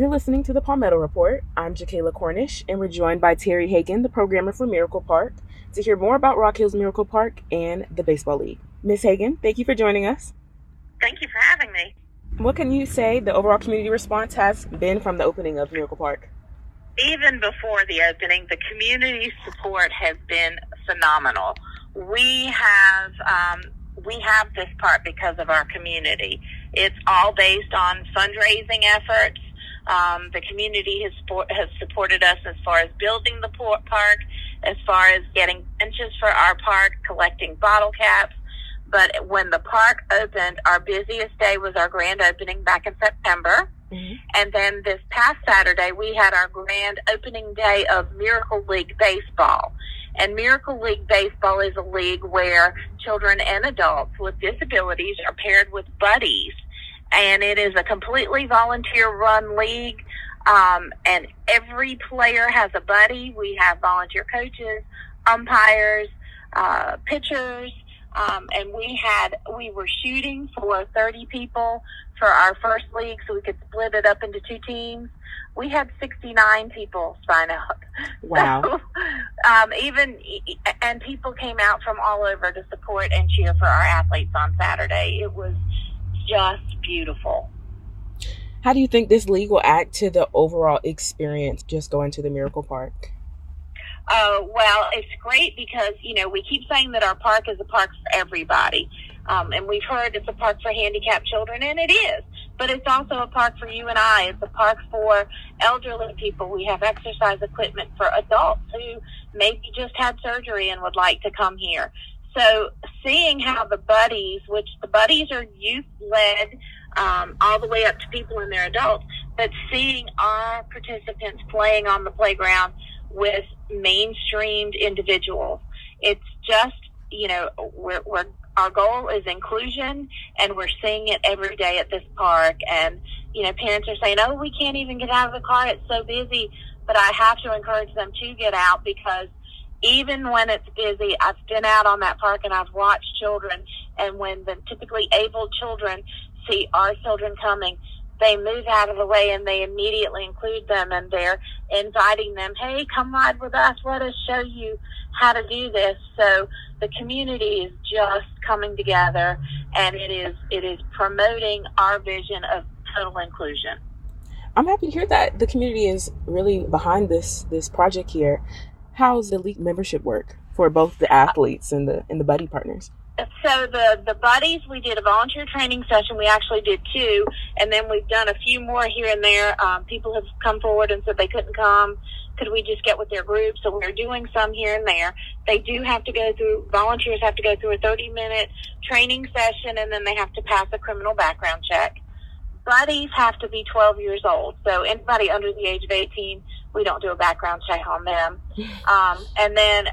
You're listening to the Palmetto Report. I'm Jacayla Cornish, and we're joined by Terry Hagen, the programmer for Miracle Park, to hear more about Rock Hill's Miracle Park and the Baseball League. Ms. Hagen, thank you for joining us. Thank you for having me. What can you say the overall community response has been from the opening of Miracle Park? Even before the opening, the community support has been phenomenal. We have um, we have this park because of our community. It's all based on fundraising efforts um, the community has, has supported us as far as building the park, as far as getting benches for our park, collecting bottle caps. But when the park opened, our busiest day was our grand opening back in September. Mm-hmm. And then this past Saturday, we had our grand opening day of Miracle League Baseball. And Miracle League Baseball is a league where children and adults with disabilities are paired with buddies and it is a completely volunteer run league. Um, and every player has a buddy. We have volunteer coaches, umpires, uh, pitchers, um, and we had we were shooting for 30 people for our first league, so we could split it up into two teams. We had 69 people sign up. Wow! So, um, even and people came out from all over to support and cheer for our athletes on Saturday. It was just beautiful. How do you think this league will add to the overall experience just going to the Miracle Park? Uh, well, it's great because, you know, we keep saying that our park is a park for everybody. Um, and we've heard it's a park for handicapped children, and it is. But it's also a park for you and I. It's a park for elderly people. We have exercise equipment for adults who maybe just had surgery and would like to come here. So seeing how the buddies, which the buddies are youth led, um, all the way up to people in their adults, but seeing our participants playing on the playground with mainstreamed individuals, it's just you know we're, we're our goal is inclusion, and we're seeing it every day at this park. And you know, parents are saying, "Oh, we can't even get out of the car; it's so busy." But I have to encourage them to get out because even when it's busy, I've been out on that park and I've watched children. And when the typically able children see our children coming, they move out of the way and they immediately include them and they're inviting them, hey, come ride with us. Let us show you how to do this. So the community is just coming together and it is, it is promoting our vision of total inclusion. I'm happy to hear that the community is really behind this this project here. How's the league membership work for both the athletes and the and the buddy partners? So the the buddies, we did a volunteer training session. We actually did two, and then we've done a few more here and there. Um, people have come forward and said they couldn't come. Could we just get with their group? So we're doing some here and there. They do have to go through. Volunteers have to go through a 30 minute training session, and then they have to pass a criminal background check. Buddies have to be 12 years old. So anybody under the age of 18 we don't do a background check on them. Um, and then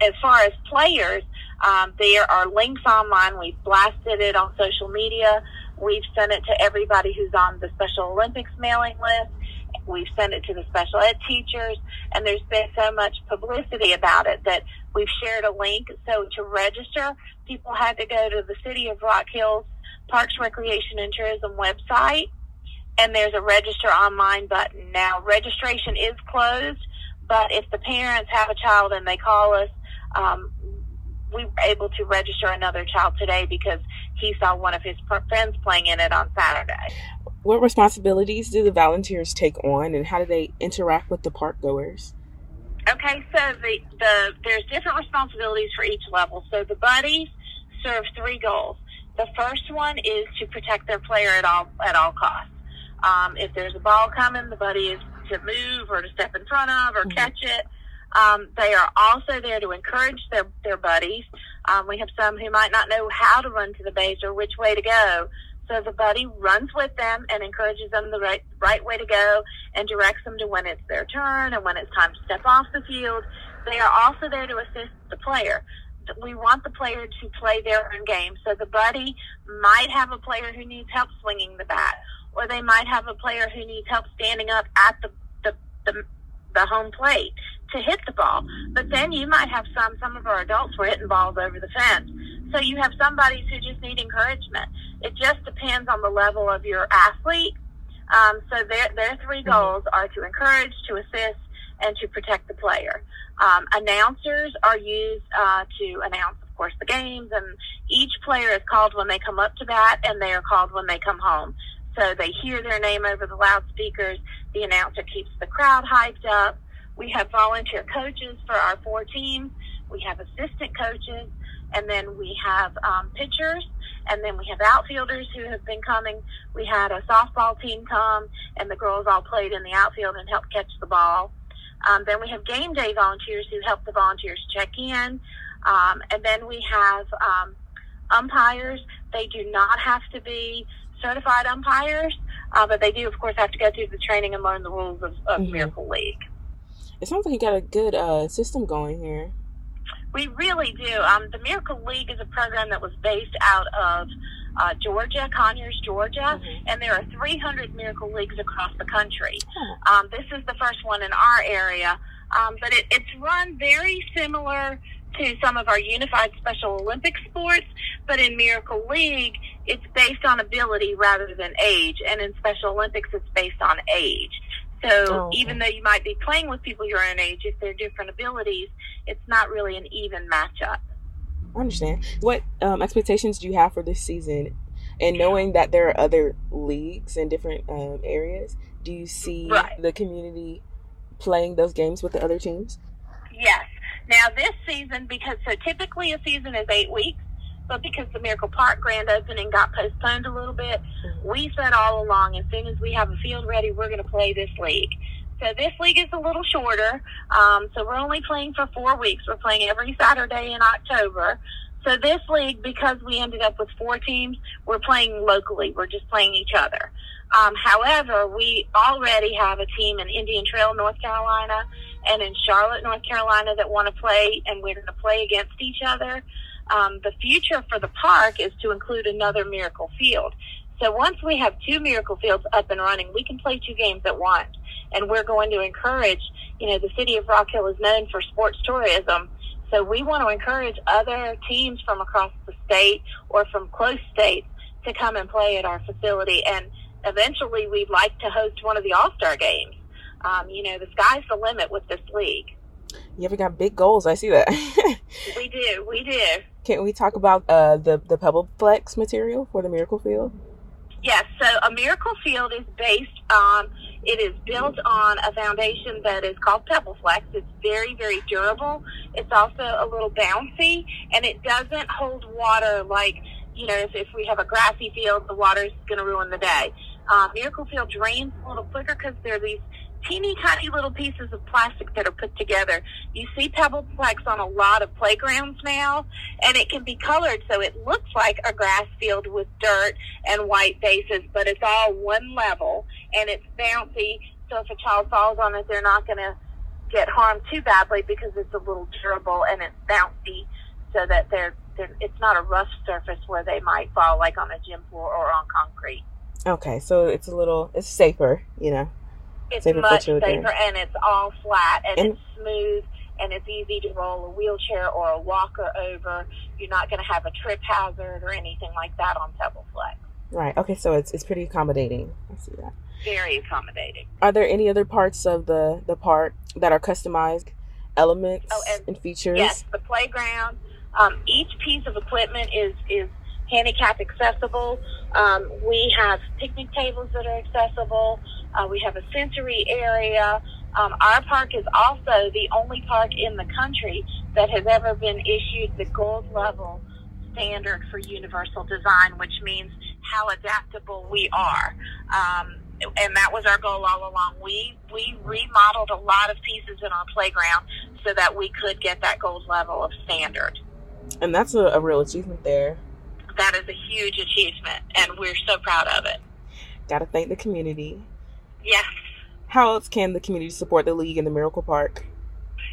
as far as players, um, there are links online. We've blasted it on social media. We've sent it to everybody who's on the Special Olympics mailing list. We've sent it to the special ed teachers, and there's been so much publicity about it that we've shared a link. So to register, people had to go to the City of Rock Hill's Parks, Recreation, and Tourism website and there's a register online button. Now, registration is closed, but if the parents have a child and they call us, um, we were able to register another child today because he saw one of his friends playing in it on Saturday. What responsibilities do the volunteers take on, and how do they interact with the park goers? Okay, so the, the there's different responsibilities for each level. So the buddies serve three goals. The first one is to protect their player at all at all costs. Um, if there's a ball coming, the buddy is to move or to step in front of or mm-hmm. catch it. Um, they are also there to encourage their, their buddies. Um, we have some who might not know how to run to the base or which way to go. So the buddy runs with them and encourages them the right, right way to go and directs them to when it's their turn and when it's time to step off the field. They are also there to assist the player. We want the player to play their own game. So the buddy might have a player who needs help swinging the bat or they might have a player who needs help standing up at the, the, the, the home plate to hit the ball. But then you might have some, some of our adults were hitting balls over the fence. So you have somebody who just need encouragement. It just depends on the level of your athlete. Um, so their their 3 mm-hmm. goals are to encourage, to assist, and to protect the player. Um, announcers are used uh, to announce, of course, the games, and each player is called when they come up to bat, and they are called when they come home. So they hear their name over the loudspeakers. The announcer keeps the crowd hyped up. We have volunteer coaches for our four teams. We have assistant coaches, and then we have um, pitchers, and then we have outfielders who have been coming. We had a softball team come, and the girls all played in the outfield and helped catch the ball. Um, then we have game day volunteers who help the volunteers check in. Um, and then we have um, umpires. They do not have to be certified umpires, uh, but they do, of course, have to go through the training and learn the rules of, of mm-hmm. Miracle League. It sounds like you got a good uh, system going here. We really do. Um, the Miracle League is a program that was based out of uh, Georgia, Conyers, Georgia, mm-hmm. and there are 300 Miracle Leagues across the country. Um, this is the first one in our area, um, but it, it's run very similar to some of our unified Special Olympic sports, but in Miracle League, it's based on ability rather than age, and in Special Olympics, it's based on age. So oh, okay. even though you might be playing with people your own age, if they're different abilities, it's not really an even matchup. I understand. What um, expectations do you have for this season? And knowing that there are other leagues in different um, areas, do you see right. the community playing those games with the other teams? Yes. Now, this season, because so typically a season is eight weeks, but because the Miracle Park grand opening got postponed a little bit, mm-hmm. we said all along, as soon as we have a field ready, we're going to play this league. So this league is a little shorter. Um, so we're only playing for four weeks. We're playing every Saturday in October. So this league, because we ended up with four teams, we're playing locally. We're just playing each other. Um, however, we already have a team in Indian Trail, North Carolina, and in Charlotte, North Carolina that want to play, and we're going to play against each other. Um, the future for the park is to include another Miracle Field. So once we have two Miracle Fields up and running, we can play two games at once and we're going to encourage, you know, the city of Rock Hill is known for sports tourism. So we want to encourage other teams from across the state or from close states to come and play at our facility. And eventually we'd like to host one of the All-Star games. Um, you know, the sky's the limit with this league. You ever got big goals? I see that. we do. We do. Can we talk about uh, the the Pebbleflex material for the Miracle Field? Yes. So a Miracle Field is based on it is built on a foundation that is called Pebbleflex. It's very, very durable. It's also a little bouncy, and it doesn't hold water like, you know, if, if we have a grassy field, the water's going to ruin the day. Uh, Miracle Field drains a little quicker because they're these teeny tiny little pieces of plastic that are put together. You see Pebbleflex on a lot of playgrounds now, and it can be colored so it looks like a grass field with dirt and white bases, but it's all one level and it's bouncy. So if a child falls on it, they're not going to get harmed too badly because it's a little durable and it's bouncy, so that they're, they're it's not a rough surface where they might fall like on a gym floor or on concrete. Okay, so it's a little it's safer, you know. It's safer much safer and it's all flat and, and it's smooth and it's easy to roll a wheelchair or a walker over. You're not going to have a trip hazard or anything like that on Pebbleflex. Right. Okay. So it's it's pretty accommodating. I see that. Very accommodating. Are there any other parts of the the park that are customized elements oh, and, and features? Yes, the playground. Um, each piece of equipment is is handicap accessible. Um, we have picnic tables that are accessible. Uh, we have a sensory area. Um, our park is also the only park in the country that has ever been issued the gold level standard for universal design, which means how adaptable we are. Um, and that was our goal all along. We we remodeled a lot of pieces in our playground so that we could get that gold level of standard. And that's a, a real achievement there. That is a huge achievement, and we're so proud of it. Got to thank the community. Yes. How else can the community support the league in the Miracle Park?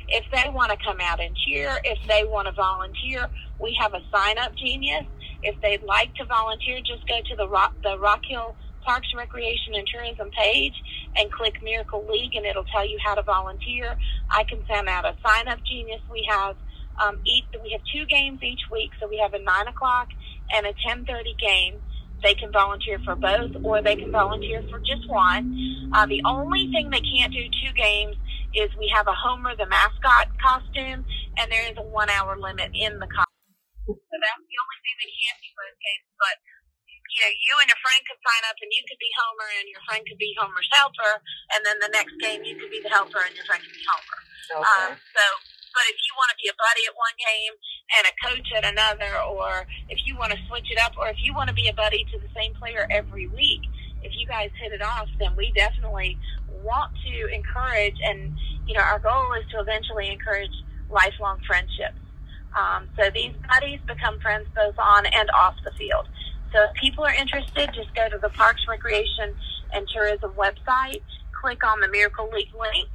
If they want to come out and cheer, if they want to volunteer, we have a sign up genius. If they'd like to volunteer, just go to the Rock, the Rock Hill Parks, Recreation, and Tourism page and click Miracle League, and it'll tell you how to volunteer. I can send out a sign up genius. We have um, each, we have two games each week, so we have a nine o'clock and a ten thirty game. they can volunteer for both or they can volunteer for just one. Uh, the only thing they can't do two games is we have a Homer the mascot costume and there is a one hour limit in the costume. So that's the only thing they can't do both games. But you know, you and your friend could sign up and you could be Homer and your friend could be Homer's helper and then the next game you could be the helper and your friend could be Homer. Okay. Um, so but if you want to be a buddy at one game and a coach at another, or if you want to switch it up, or if you want to be a buddy to the same player every week, if you guys hit it off, then we definitely want to encourage, and you know, our goal is to eventually encourage lifelong friendships. Um, so these buddies become friends both on and off the field. So if people are interested, just go to the Parks, Recreation, and Tourism website, click on the Miracle League link,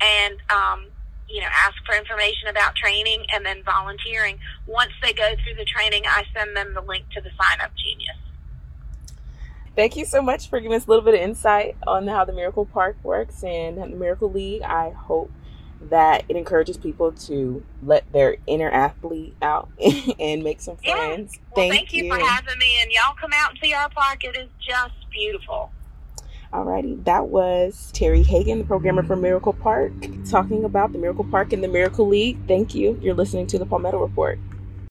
and um, you know, ask for information about training and then volunteering. Once they go through the training, I send them the link to the sign up genius. Thank you so much for giving us a little bit of insight on how the Miracle Park works and the Miracle League. I hope that it encourages people to let their inner athlete out and make some friends. Yeah. Well, thank, thank you. you for having me, and y'all come out and see our park. It is just beautiful. Alrighty, that was Terry Hagan, the programmer for Miracle Park, talking about the Miracle Park and the Miracle League. Thank you. You're listening to the Palmetto Report.